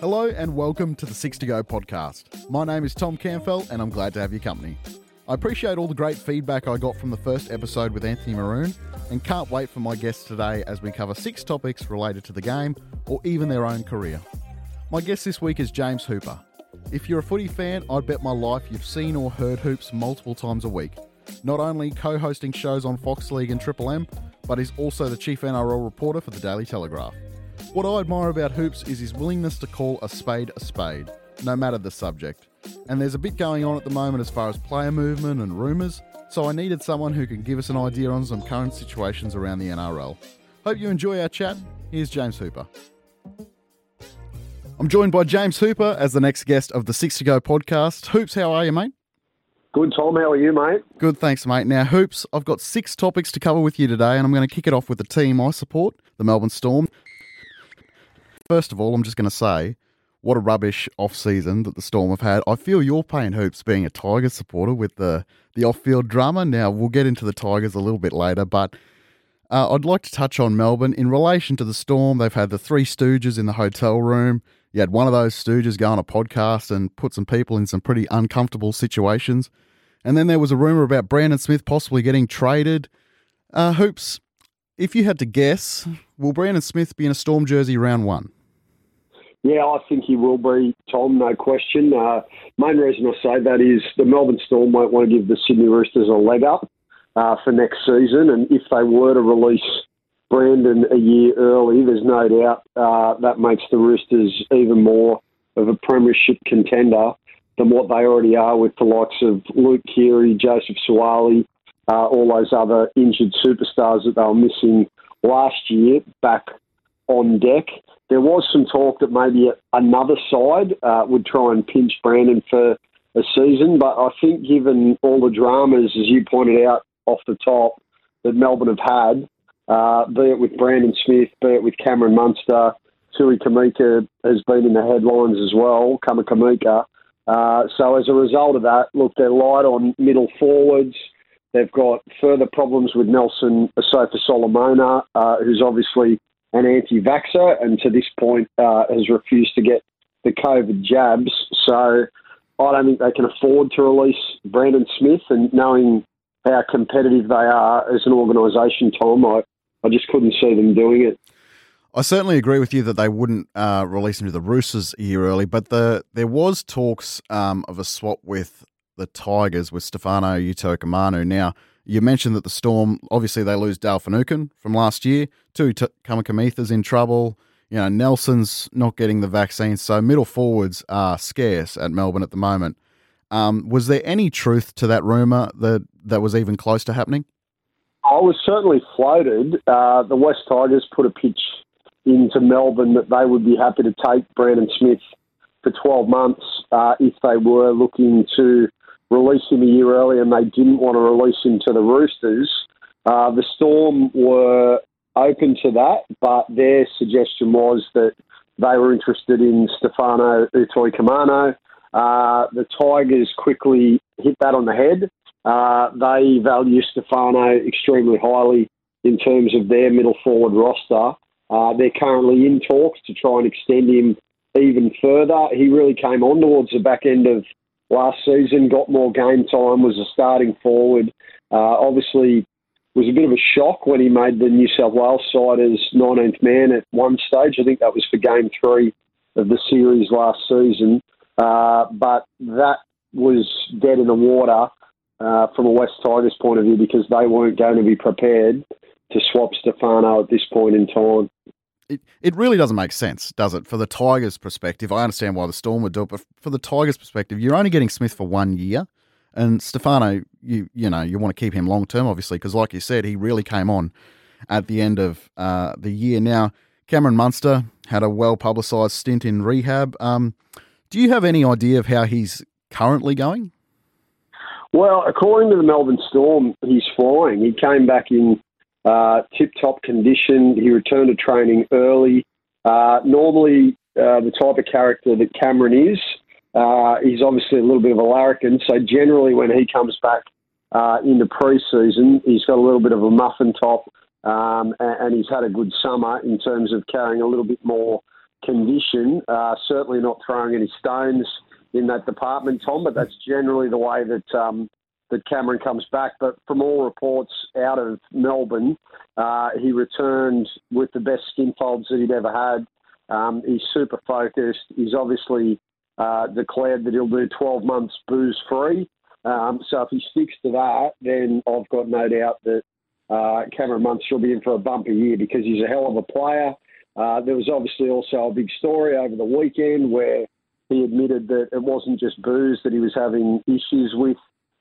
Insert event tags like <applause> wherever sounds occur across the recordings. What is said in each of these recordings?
Hello and welcome to the Six to Go podcast. My name is Tom Campbell and I'm glad to have your company. I appreciate all the great feedback I got from the first episode with Anthony Maroon and can't wait for my guests today as we cover six topics related to the game or even their own career. My guest this week is James Hooper. If you're a footy fan, I'd bet my life you've seen or heard Hoops multiple times a week. Not only co hosting shows on Fox League and Triple M, but he's also the chief NRL reporter for the Daily Telegraph. What I admire about Hoops is his willingness to call a spade a spade, no matter the subject. And there's a bit going on at the moment as far as player movement and rumours, so I needed someone who can give us an idea on some current situations around the NRL. Hope you enjoy our chat. Here's James Hooper. I'm joined by James Hooper as the next guest of the Six to Go podcast. Hoops, how are you, mate? Good, Tom. How are you, mate? Good, thanks, mate. Now, Hoops, I've got six topics to cover with you today, and I'm going to kick it off with the team I support, the Melbourne Storm. First of all, I'm just going to say, what a rubbish off season that the Storm have had. I feel your pain, hoops being a Tigers supporter with the the off field drama. Now we'll get into the Tigers a little bit later, but uh, I'd like to touch on Melbourne in relation to the Storm. They've had the three Stooges in the hotel room. You had one of those Stooges go on a podcast and put some people in some pretty uncomfortable situations. And then there was a rumor about Brandon Smith possibly getting traded. Uh, hoops, if you had to guess, will Brandon Smith be in a Storm jersey round one? Yeah, I think he will be, Tom, no question. Uh, main reason I say that is the Melbourne Storm won't want to give the Sydney Roosters a leg up uh, for next season, and if they were to release Brandon a year early, there's no doubt uh, that makes the Roosters even more of a premiership contender than what they already are with the likes of Luke Keary, Joseph Suaalii, uh, all those other injured superstars that they were missing last year back on deck. There was some talk that maybe another side uh, would try and pinch Brandon for a season, but I think given all the dramas, as you pointed out off the top, that Melbourne have had, uh, be it with Brandon Smith, be it with Cameron Munster, Tui Kamika has been in the headlines as well, Kamikamica. Uh, so as a result of that, look, they're light on middle forwards. They've got further problems with Nelson Asofa Solomona, uh, who's obviously an anti vaxxer and to this point uh, has refused to get the COVID jabs. So I don't think they can afford to release Brandon Smith. And knowing how competitive they are as an organisation, Tom, I, I just couldn't see them doing it. I certainly agree with you that they wouldn't uh, release him to the Roosters a year early, but the there was talks um, of a swap with the Tigers with Stefano Utoikamanu. Now, you mentioned that the Storm, obviously, they lose Dale Finucane from last year. Two T- Kamikamica's in trouble. You know, Nelson's not getting the vaccine, so middle forwards are scarce at Melbourne at the moment. Um, was there any truth to that rumour that that was even close to happening? I was certainly floated. Uh, the Wests Tigers put a pitch into Melbourne that they would be happy to take Brandon Smith for 12 months uh, if they were looking to release him a year early and they didn't want to release him to the Roosters. Uh, the Storm were open to that, but their suggestion was that they were interested in Stefano Utoikamanu. Uh, the Tigers quickly hit that on the head. Uh, they value Stefano extremely highly in terms of their middle forward roster. Uh, they're currently in talks to try and extend him even further. He really came on towards the back end of last season, got more game time, was a starting forward. Uh, obviously, was a bit of a shock when he made the New South Wales side as 19th man at one stage. I think that was for game three of the series last season. Uh, but that was dead in the water uh, from a Wests Tigers point of view because they weren't going to be prepared to swap Stefano at this point in time it, it really doesn't make sense, does it? For the Tigers' perspective, I understand why the Storm would do it, but for the Tigers' perspective, you're only getting Smith for one year, and Stefano, you you know, you want to keep him long term, obviously, because like you said, he really came on at the end of uh, the year. Now, Cameron Munster had a well publicised stint in rehab. Um, do you have any idea of how he's currently going? Well, according to the Melbourne Storm, he's flying. He came back in uh, tip top condition. He returned to training early. Uh, normally, uh, the type of character that Cameron is, uh, he's obviously a little bit of a larrikin. So generally, when he comes back uh, into pre-season, he's got a little bit of a muffin top, um, and, and, he's had a good summer in terms of carrying a little bit more condition. Uh, certainly not throwing any stones in that department, Tom. But that's generally the way that um, that Cameron comes back. But from all reports out of Melbourne, uh, he returned with the best skin folds that he'd ever had. Um, he's super focused. He's obviously uh, declared that he'll do 12 months booze free. Um, so if he sticks to that, then I've got no doubt that uh, Cameron Munster will be in for a bumper year because he's a hell of a player. Uh, there was obviously also a big story over the weekend where he admitted that it wasn't just booze that he was having issues with.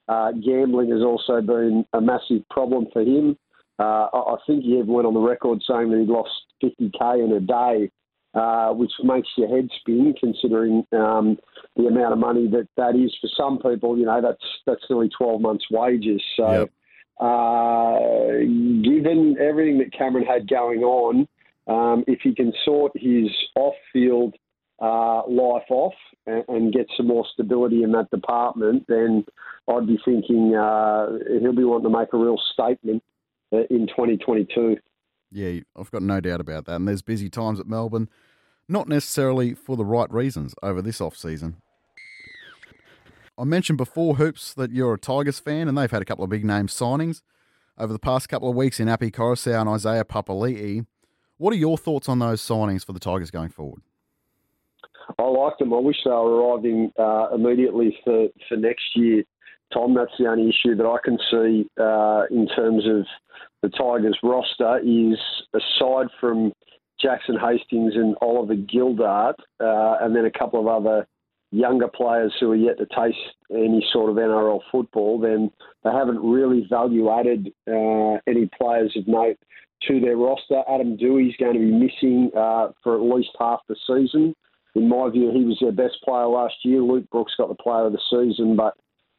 Uh, gambling has also been a massive problem for him. Uh, I think he even went on the record saying that he'd lost 50k in a day uh, which makes your head spin, considering um, the amount of money that that is for some people. You know, that's that's nearly twelve months' wages. So, yep. uh, given everything that Cameron had going on, um, if he can sort his off-field uh, life off and, and, get some more stability in that department, then I'd be thinking uh, he'll be wanting to make a real statement uh, in 2022. Yeah, I've got no doubt about that. And there's busy times at Melbourne, not necessarily for the right reasons over this off season. I mentioned before, Hoops, that you're a Tigers fan, and they've had a couple of big name signings over the past couple of weeks in Api Koroisau and Isaiah Papali'i. What are your thoughts on those signings for the Tigers going forward? I like them. I wish they were arriving uh, immediately for, for next year. Tom, that's the only issue that I can see uh, in terms of the Tigers roster is aside from Jackson Hastings and Oliver Gildart, uh, and then a couple of other younger players who are yet to taste any sort of NRL football, then they haven't really value added uh, any players of note to their roster. Adam Doueihi's going to be missing uh, for at least half the season. In my view, he was their best player last year. Luke Brooks got the player of the season, but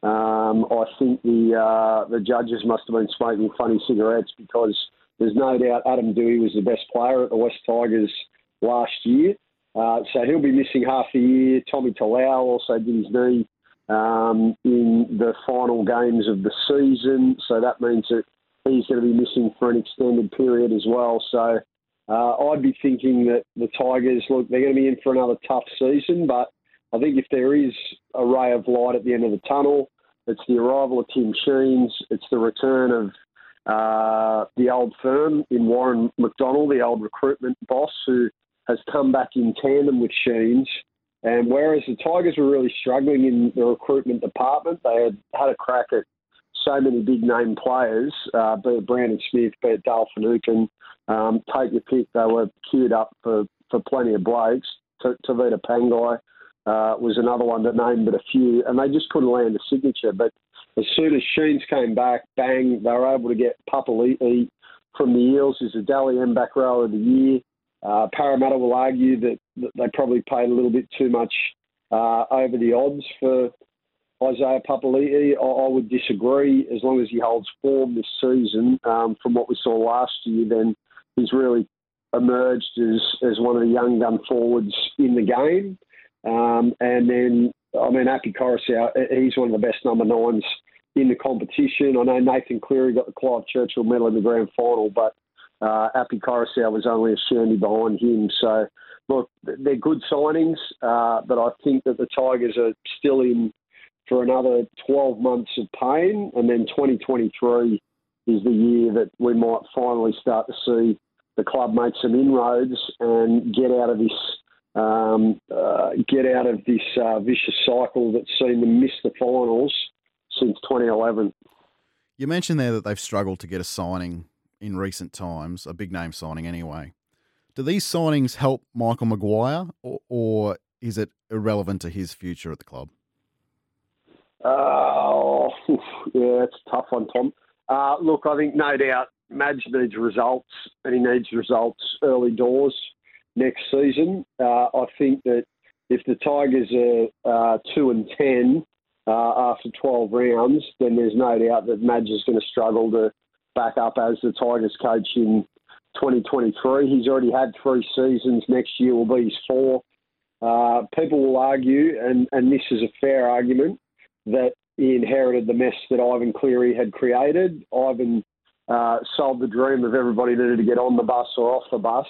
um, I think the uh, the judges must have been smoking funny cigarettes because there's no doubt Adam Doueihi was the best player at the Wests Tigers last year. Uh, so he'll be missing half the year. Tommy Talau also did his knee um, in the final games of the season, so that means that he's going to be missing for an extended period as well. So uh, I'd be thinking that the Tigers, look, they're going to be in for another tough season, but I think if there is a ray of light at the end of the tunnel, it's the arrival of Tim Sheens. It's the return of uh, the old firm in Warren McDonald, the old recruitment boss, who has come back in tandem with Sheens. And whereas the Tigers were really struggling in the recruitment department, they had had a crack at so many big name players, uh, be it Brandon Smith, be it Dale Finucane, um, take your pick. They were queued up for, for plenty of blokes. Tavita Pangai, uh, was another one to name but a few, and they just couldn't land a signature. But as soon as Sheens came back, bang, they were able to get Papali'i from the Eels as a Dally M back row of the year. Uh, Parramatta will argue that, that, they probably paid a little bit too much uh, over the odds for Isaiah Papali'i. I, I, would disagree. As long as he holds form this season, um, from what we saw last year, then he's really emerged as, as one of the young gun forwards in the game. Um, and then, I mean, Api Koroisau, he's one of the best number nines in the competition. I know Nathan Cleary got the Clive Churchill medal in the grand final, but uh, Api Koroisau was only a shandy behind him. So, look, they're good signings, uh, but I think that the Tigers are still in for another 12 months of pain, and then 2023 is the year that we might finally start to see the club make some inroads and get out of this um, uh, get out of this uh, vicious cycle that's seen them miss the finals since 2011. You mentioned there that they've struggled to get a signing in recent times, a big name signing anyway. Do these signings help Michael Maguire, or, or is it irrelevant to his future at the club? Oh, yeah, it's a tough one, Tom. Uh, look, I think no doubt Madge needs results, and he needs results early doors next season. Uh, I think that if the Tigers are uh, two and ten uh, after twelve rounds, then there's no doubt that Madge is going to struggle to back up as the Tigers coach in 2023. He's already had three seasons. Next year will be his fourth. Uh, people will argue, and, and this is a fair argument, that he inherited the mess that Ivan Cleary had created. Ivan uh, sold the dream of everybody needed to get on the bus or off the bus.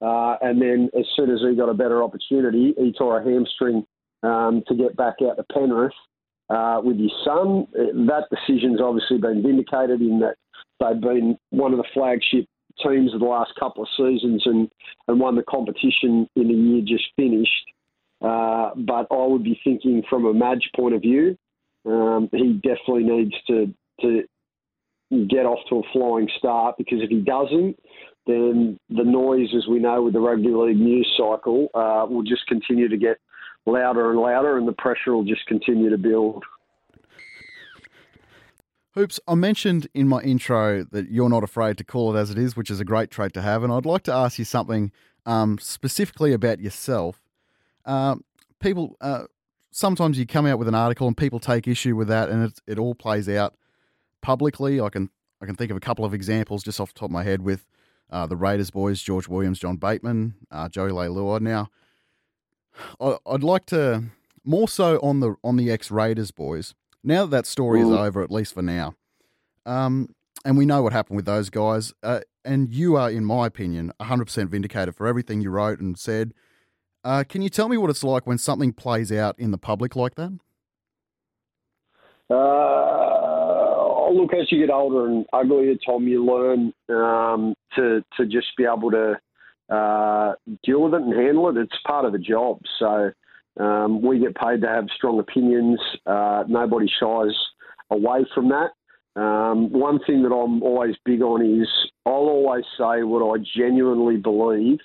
Uh, and then as soon as he got a better opportunity, he tore a hamstring um, to get back out to Penrith uh, with his son. That decision's obviously been vindicated in that they've been one of the flagship teams of the last couple of seasons and, and won the competition in the year just finished. Uh, but I would be thinking from a Madge point of view, um, he definitely needs to to get off to a flying start because if he doesn't, then the noise, as we know with the rugby league news cycle, uh, will just continue to get louder and louder, and the pressure will just continue to build. Hoops, I mentioned in my intro that you're not afraid to call it as it is, which is a great trait to have. And I'd like to ask you something um, specifically about yourself. Uh, people, uh, sometimes you come out with an article and people take issue with that, and it, it all plays out publicly. I can I can think of a couple of examples just off the top of my head with uh, the Raiders boys, George Williams, John Bateman, uh, Joey Leilua. Now, I, would like to more so on the on the ex Raiders boys. Now that that story is over, at least for now, um, and we know what happened with those guys. Uh, and you are, in my opinion, 100% vindicated for everything you wrote and said. Uh, can you tell me what it's like when something plays out in the public like that? Uh, look, as you get older and uglier, Tom, you learn um, to to just be able to uh, deal with it and handle it. It's part of the job. So um, we get paid to have strong opinions. Uh, nobody shies away from that. Um, one thing that I'm always big on is I'll always say what I genuinely believe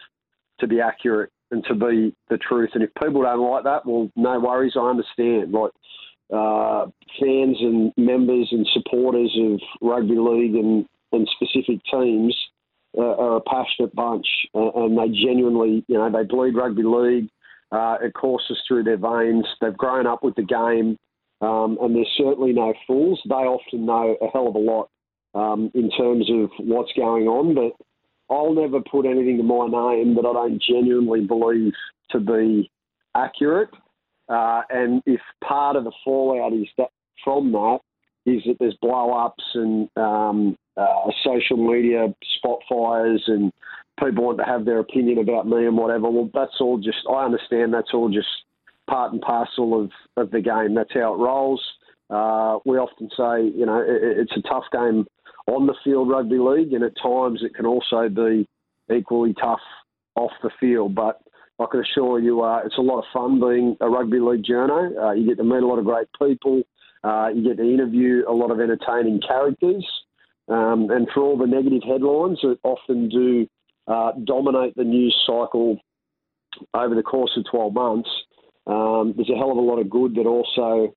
to be accurate and to be the truth. And if people don't like that, well, no worries. I understand. Like uh, fans and members and supporters of rugby league and, and specific teams uh, are a passionate bunch, uh, and they genuinely, you know, they bleed rugby league. Uh, it courses through their veins. They've grown up with the game, um, and they're certainly no fools. They often know a hell of a lot um, in terms of what's going on, but I'll never put anything to my name that I don't genuinely believe to be accurate. Uh, and if part of the fallout is that from that is that there's blow ups and um, uh, social media spot fires and people want to have their opinion about me and whatever. Well, that's all just, I understand that's all just part and parcel of, of the game. That's how it rolls. Uh, we often say, you know, it, it's a tough game on the field rugby league, and at times it can also be equally tough off the field. But I can assure you, uh, it's a lot of fun being a rugby league journo. Uh, you get to meet a lot of great people. Uh, you get to interview a lot of entertaining characters. Um, and for all the negative headlines that often do uh, dominate the news cycle over the course of 12 months, um, there's a hell of a lot of good that also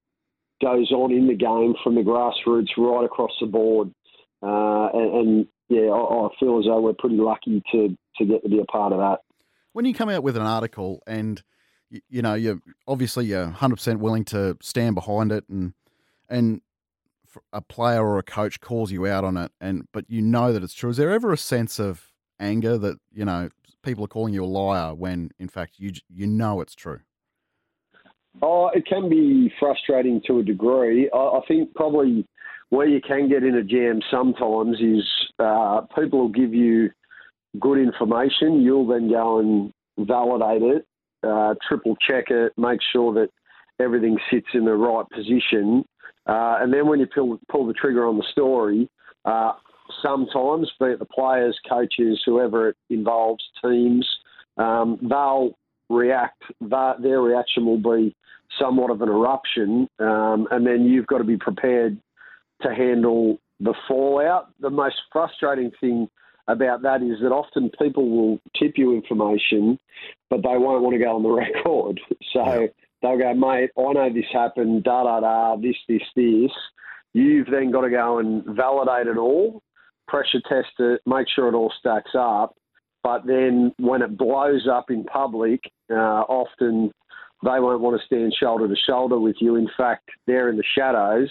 goes on in the game from the grassroots right across the board. Uh, and, and, yeah, I, I, feel as though we're pretty lucky to, to get to be a part of that. When you come out with an article and you, you know you're obviously you're 100 percent willing to stand behind it, and and a player or a coach calls you out on it, and but you know that it's true. Is there ever a sense of anger that you know people are calling you a liar when in fact you you know it's true? Oh, it can be frustrating to a degree. I, I think probably where you can get in a jam sometimes is uh, people will give you good information. You'll then go and validate it, uh, triple check it, make sure that everything sits in the right position. Uh, and then when you pull, pull the trigger on the story, uh, sometimes, be it the players, coaches, whoever it involves, teams, um, they'll react. Their reaction will be somewhat of an eruption, um, and then you've got to be prepared to handle the fallout. The most frustrating thing about that is that often people will tip you information, but they won't want to go on the <laughs> record. So they'll go, mate, I know this happened, da da da, this, this, this. You've then got to go and validate it all, pressure test it, make sure it all stacks up. But then when it blows up in public, uh, often they won't want to stand shoulder to shoulder with you. In fact, they're in the shadows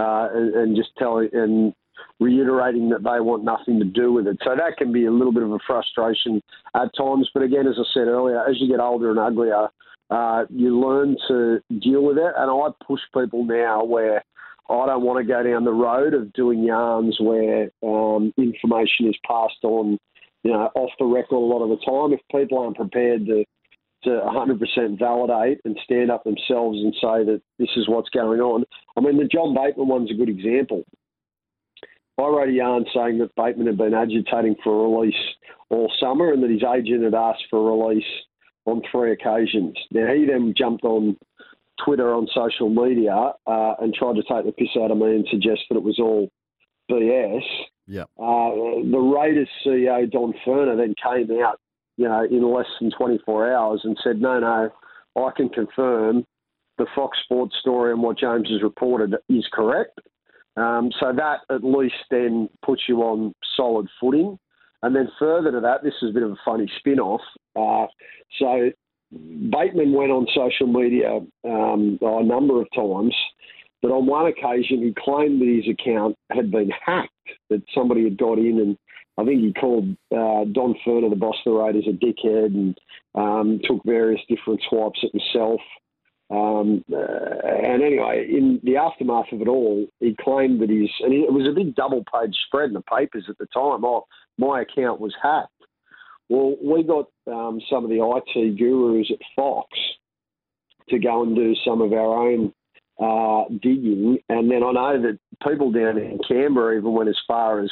uh, and, and, just telling and reiterating that they want nothing to do with it. So that can be a little bit of a frustration at times. But again, as I said earlier, as you get older and uglier, uh, you learn to deal with it. And I push people now where I don't want to go down the road of doing yarns where um, information is passed on, you know, off the record a lot of the time. If people aren't prepared to to 100% validate and stand up themselves and say that this is what's going on. I mean, the John Bateman one's a good example. I wrote a yarn saying that Bateman had been agitating for a release all summer and that his agent had asked for a release on three occasions. Now, he then jumped on Twitter on social media uh, and tried to take the piss out of me and suggest that it was all BS. Yeah. Uh, the Raiders CEO Don Furner then came out, you know, in less than 24 hours and said, "No, no, I can confirm the Fox Sports story and what James has reported is correct." Um, so that at least then puts you on solid footing. And then further to that, this is a bit of a funny spin off. Uh, so Bateman went on social media um, a number of times, but on one occasion he claimed that his account had been hacked, that somebody had got in and I think he called uh, Don Furner, the boss of the Raiders, a dickhead and um, took various different swipes at himself. Um, uh, and anyway, in the aftermath of it all, he claimed that his, and it was a big double page spread in the papers at the time. Oh, my account was hacked. Well, we got um, some of the IT gurus at Fox to go and do some of our own uh, digging. And then I know that people down in Canberra even went as far as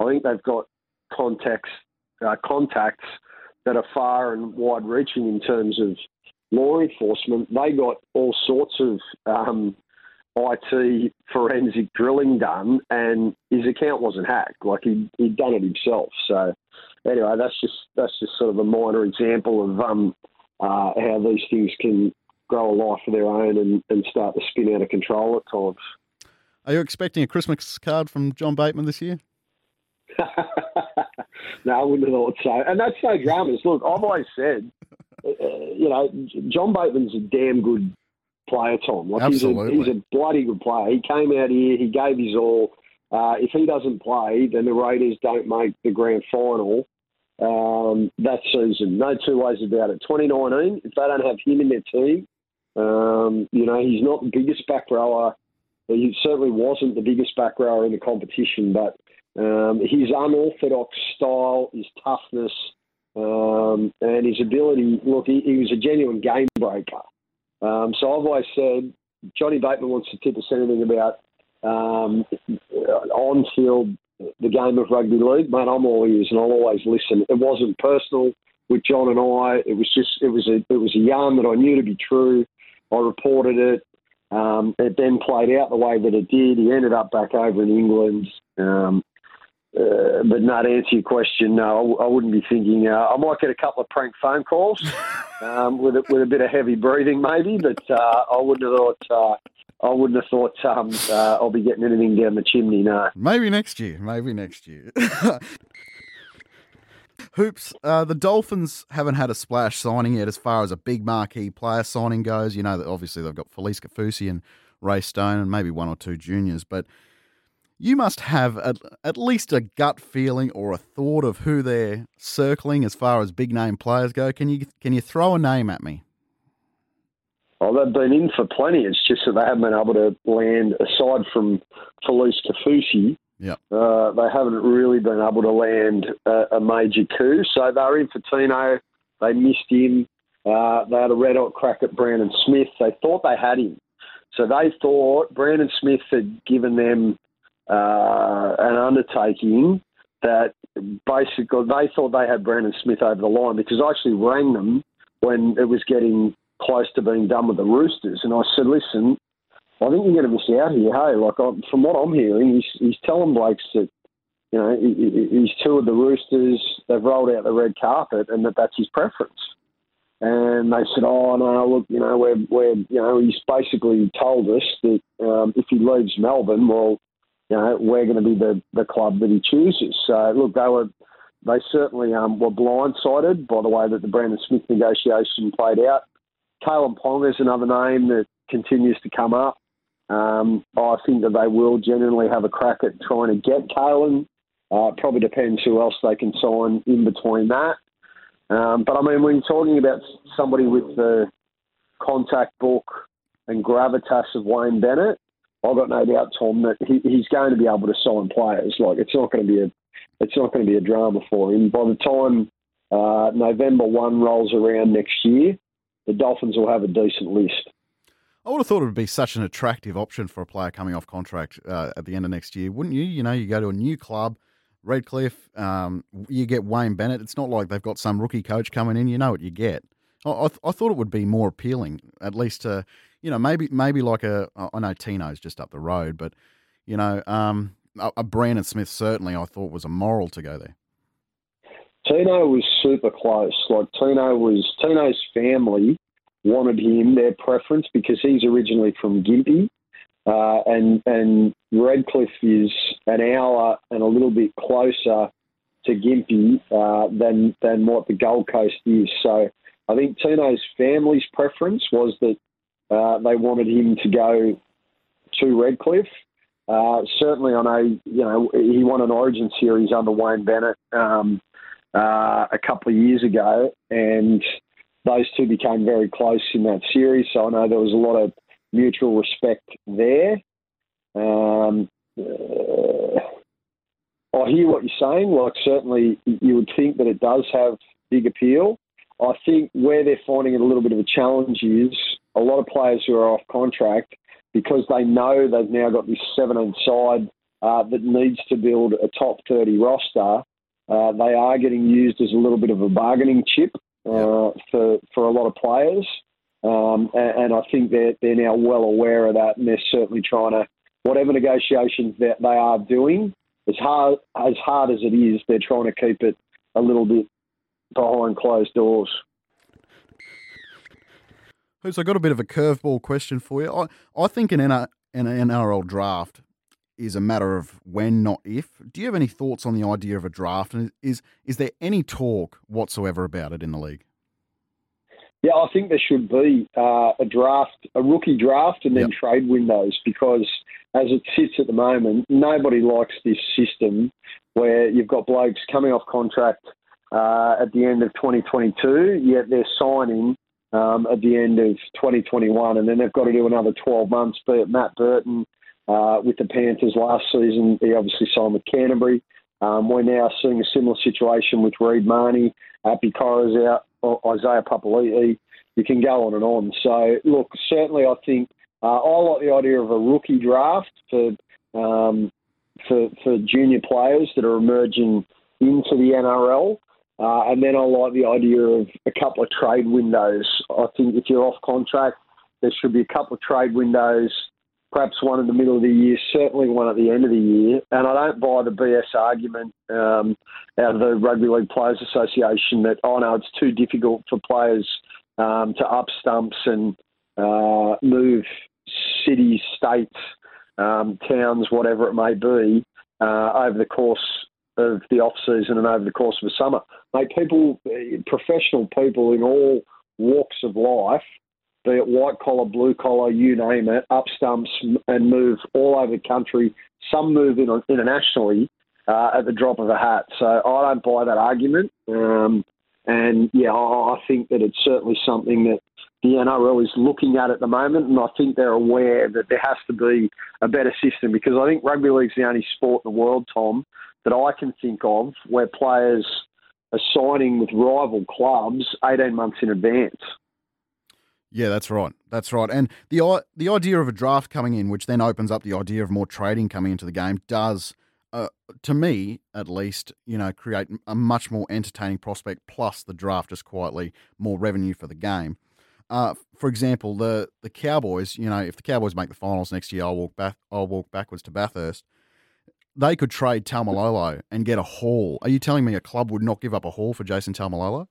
I think they've got contacts, uh, contacts that are far and wide reaching in terms of law enforcement. They got all sorts of um, IT forensic drilling done, and his account wasn't hacked. Like he he'd done it himself. So anyway, that's just that's just sort of a minor example of um, uh, how these things can grow a life of their own and, and start to spin out of control at times. Are you expecting a Christmas card from John Bateman this year? <laughs> <laughs> no, I wouldn't have thought so. And that's no dramas. Look, I've always said, uh, you know, John Bateman's a damn good player, Tom. Like Absolutely. He's a, he's a bloody good player. He came out here, he gave his all. Uh, if he doesn't play, then the Raiders don't make the grand final um, that season. No two ways about it. 2019, if they don't have him in their team, um, you know, he's not the biggest back rower. He certainly wasn't the biggest back rower in the competition, but um, his unorthodox style, his toughness, um, and his ability. Look, he, he, was a genuine game breaker. Um, so I've always said Johnny Bateman wants to tip us anything about um, on field the game of rugby league, mate. I'm all ears and I'll always listen. It wasn't personal with John and I. It was just it was a it was a yarn that I knew to be true. I reported it. Um, it then played out the way that it did. He ended up back over in England. Um, uh, but not to answer your question, no, I, I wouldn't be thinking. Uh, I might get a couple of prank phone calls <laughs> um, with a, with a bit of heavy breathing, maybe, but uh, I wouldn't have thought. Uh, I wouldn't have thought um, uh, I'll be getting anything down the chimney. No, maybe next year. Maybe next year. <laughs> Hoops, uh, the Dolphins haven't had a splash signing yet as far as a big marquee player signing goes. You know that obviously they've got Felise Kaufusi and Ray Stone and maybe one or two juniors, but you must have at, at least a gut feeling or a thought of who they're circling as far as big name players go. Can you can you throw a name at me? Well, they've been in for plenty. It's just that they haven't been able to land, aside from Felise Kaufusi, yeah. Uh, they haven't really been able to land a, a, major coup. So they were in for Tino. They missed him. Uh, they had a red hot crack at Brandon Smith. They thought they had him. So they thought Brandon Smith had given them uh, an undertaking that basically they thought they had Brandon Smith over the line because I actually rang them when it was getting close to being done with the Roosters, and I said, "Listen, I think you're going to miss out here. Hey, like from what I'm hearing, he's, he's telling Blake's that you know he, he's toured the Roosters, they've rolled out the red carpet, and that that's his preference." And they said, "Oh no, look, you know, we're, we're you know, he's basically told us that um, if he leaves Melbourne, well, you know, we're going to be the, the club that he chooses. So, look, they were they certainly um, were blindsided by the way that the Brandon Smith negotiation played out. Kalyn Ponga is another name that continues to come up. Um, I think that they will genuinely have a crack at trying to get Kalyn. Uh, probably depends who else they can sign in between that. Um, but I mean, when you're talking about somebody with the contact book and gravitas of Wayne Bennett, I've got no doubt, Tom, that he, he's going to be able to sign players. Like it's not going to be a it's not going to be a drama for him. By the time uh, November one rolls around next year, the Dolphins will have a decent list. I would have thought it would be such an attractive option for a player coming off contract uh, at the end of next year, wouldn't you? You know, you go to a new club, Redcliffe, um, you get Wayne Bennett. It's not like they've got some rookie coach coming in. You know what you get. I, I, th- I thought it would be more appealing, at least to, you know, maybe maybe like a. I know Tino's just up the road, but you know, um, a, a Brandon Smith certainly I thought was a moral to go there. Tino was super close. Like Tino was Tino's family wanted him their preference because he's originally from Gympie, uh, and and Redcliffe is an hour and a little bit closer to Gympie uh, than than what the Gold Coast is. So I think Tino's family's preference was that uh, they wanted him to go to Redcliffe. Uh, certainly, I know you know he won an Origin series under Wayne Bennett um, uh, a couple of years ago, and those two became very close in that series. So I know there was a lot of mutual respect there. Um, uh, I hear what you're saying. Like certainly, you would think that it does have big appeal. I think where they're finding it a little bit of a challenge is a lot of players who are off contract because they know they've now got this 17 side uh, that needs to build a top 30 roster. Uh, they are getting used as a little bit of a bargaining chip uh, for for a lot of players, um, and, and, I think they're they're now well aware of that, and they're certainly trying to whatever negotiations that they are doing, as hard as hard as it is, they're trying to keep it a little bit behind closed doors. Who's I got a bit of a curveball question for you. I, I think an, an NRL draft is a matter of when, not if. Do you have any thoughts on the idea of a draft? And is is there any talk whatsoever about it in the league? Yeah, I think there should be uh, a draft, a rookie draft, and then yep. trade windows because as it sits at the moment, nobody likes this system where you've got blokes coming off contract uh, at the end of 2022, yet they're signing um, at the end of 2021, and then they've got to do another 12 months. Be it Matt Burton uh, with the Panthers last season. He obviously signed with Canterbury. Um, we're now seeing a similar situation with Reed Mahoney, Api Koroisau, Isaiah Papali'i. You can go on and on. So, look, certainly I think uh, I like the idea of a rookie draft for, um, for, for junior players that are emerging into the NRL. Uh, and then I like the idea of a couple of trade windows. I think if you're off contract, there should be a couple of trade windows perhaps one in the middle of the year, certainly one at the end of the year. And I don't buy the BS argument um, out of the Rugby League Players Association that, oh no, it's too difficult for players um, to up stumps and uh, move cities, states, um, towns, whatever it may be, uh, over the course of the off season and over the course of the summer. Mate, people, professional people in all walks of life be it white collar, blue collar, you name it, up stumps and move all over the country. Some move in, internationally uh, at the drop of a hat. So I don't buy that argument. Um, and yeah, I, think that it's certainly something that the NRL is looking at at the moment, and I think they're aware that there has to be a better system because I think rugby league's the only sport in the world, Tom, that I can think of where players are signing with rival clubs 18 months in advance. Yeah, that's right. That's right. And the the idea of a draft coming in, which then opens up the idea of more trading coming into the game, does, uh, to me at least, you know, create a much more entertaining prospect. Plus, the draft is quietly more revenue for the game. Uh, for example, the the Cowboys. You know, if the Cowboys make the finals next year, I'll walk back. I'll walk backwards to Bathurst. They could trade Taumalolo and get a haul. Are you telling me a club would not give up a haul for Jason Taumalolo?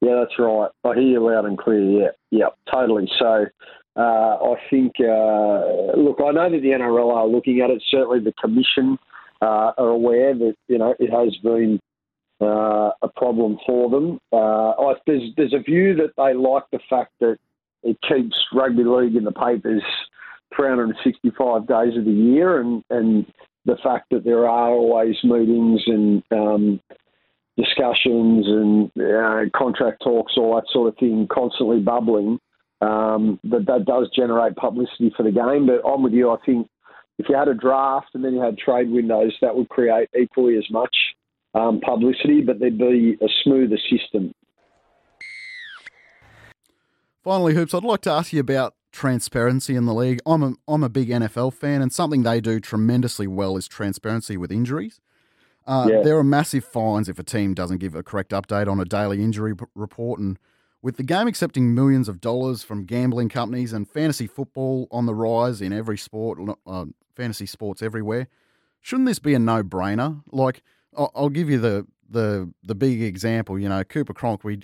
Yeah, that's right. I hear you loud and clear. Yeah, yeah, totally. So uh, I think, uh, look, I know that the NRL are looking at it. Certainly, the commission uh, are aware that you know it has been uh, a problem for them. Uh, I, there's there's a view that they like the fact that it keeps rugby league in the papers 365 days of the year, and and the fact that there are always meetings and um, discussions and uh, contract talks, all that sort of thing, constantly bubbling. Um, that that does generate publicity for the game. But I'm with you. I think if you had a draft and then you had trade windows, that would create equally as much um, publicity, but there'd be a smoother system. Finally, Hoops, I'd like to ask you about transparency in the league. I'm a, I'm a big NFL fan, and something they do tremendously well is transparency with injuries. Uh, yeah. There are massive fines if a team doesn't give a correct update on a daily injury p- report. And with the game accepting millions of dollars from gambling companies and fantasy football on the rise in every sport, uh, fantasy sports everywhere, shouldn't this be a no brainer? Like, I'll, I'll give you the, the, the big example. You know, Cooper Cronk, we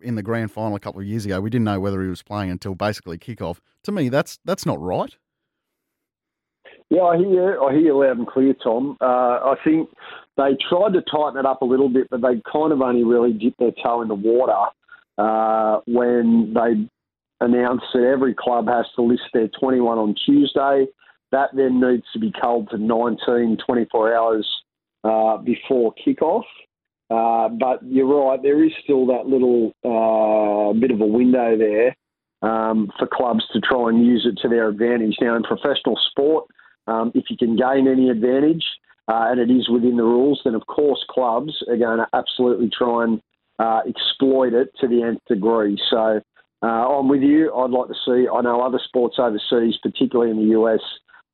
in the grand final a couple of years ago, we didn't know whether he was playing until basically kickoff. To me, that's that's not right. Yeah, I hear. I hear you loud and clear, Tom. Uh, I think they tried to tighten it up a little bit, but they kind of only really dipped their toe in the water uh, when they announced that every club has to list their 21 on Tuesday. That then needs to be culled to 19, 24 hours uh, before kickoff. Uh, but you're right, there is still that little uh, bit of a window there um, for clubs to try and use it to their advantage. Now, in professional sport, um, if you can gain any advantage uh, and it is within the rules, then of course clubs are going to absolutely try and uh, exploit it to the nth degree. So uh, I'm with you. I'd like to see, I know other sports overseas, particularly in the US,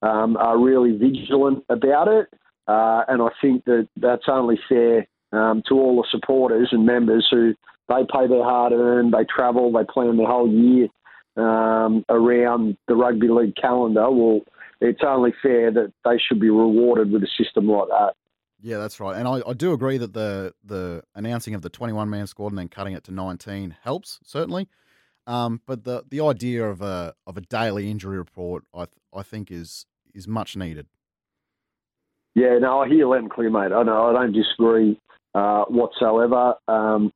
um, are really vigilant about it. and I think that that's only fair um, to all the supporters and members who they pay their hard earned, they travel, they plan their whole year um, around the rugby league calendar. Well, it's only fair that they should be rewarded with a system like that. Yeah, that's right, and I, I do agree that the the announcing of the twenty one man squad and then cutting it to nineteen helps certainly, um, but the the idea of a of a daily injury report I I think is is much needed. Yeah, no, I hear you loud and clear, mate. I know I don't disagree uh, whatsoever. Um,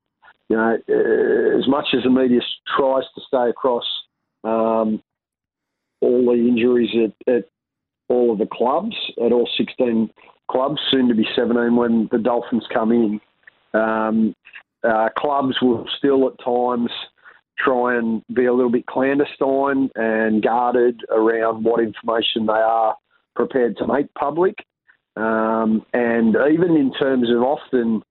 you know, uh, as much as the media tries to stay across um, all the injuries at, at, all of the clubs, at all 16 clubs, soon to be 17 when the Dolphins come in, um, uh, clubs will still at times try and be a little bit clandestine and guarded around what information they are prepared to make public. Um, and even in terms of often,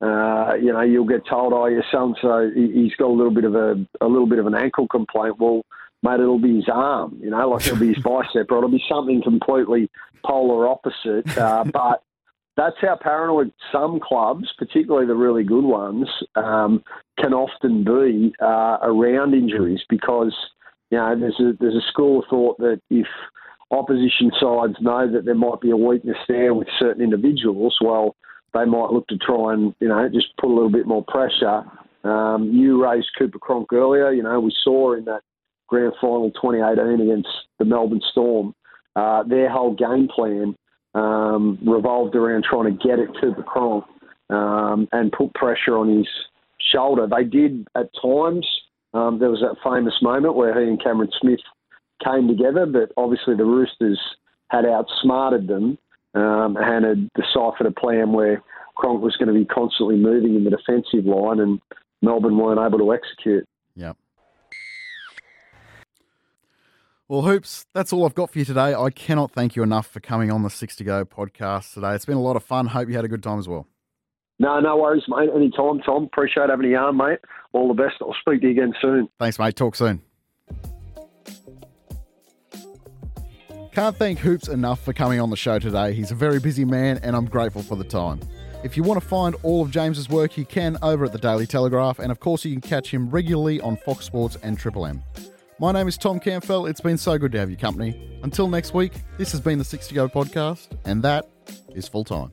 uh, you know, you'll get told, "Oh, your son, so he's got a little bit of a a little bit of an ankle complaint." Well, mate, it'll be his arm. You know, like it'll be his <laughs> bicep, or it'll be something completely polar opposite. Uh, <laughs> but that's how paranoid some clubs, particularly the really good ones, um, can often be uh, around injuries because you know there's a there's a school of thought that if opposition sides know that there might be a weakness there with certain individuals, well, they might look to try and, you know, just put a little bit more pressure. Um, you raised Cooper Cronk earlier. You know, we saw in that grand final 2018 against the Melbourne Storm, uh, their whole game plan um, revolved around trying to get at Cooper Cronk um, and put pressure on his shoulder. They did at times. Um, there was that famous moment where he and Cameron Smith came together, but obviously the Roosters had outsmarted them um, and had deciphered a plan where Cronk was going to be constantly moving in the defensive line, and Melbourne weren't able to execute. Yep. Well, Hoops, that's all I've got for you today. I cannot thank you enough for coming on the Six to Go podcast today. It's been a lot of fun. Hope you had a good time as well. No, no worries, mate. Anytime, Tom. Appreciate having you on, mate. All the best. I'll speak to you again soon. Thanks, mate. Talk soon. Can't thank Hoops enough for coming on the show today. He's a very busy man, and I'm grateful for the time. If you want to find all of James's work, you can over at the Daily Telegraph, and of course, you can catch him regularly on Fox Sports and Triple M. My name is Tom Campbell. It's been so good to have your company. Until next week, this has been the Six to Go podcast, and that is full time.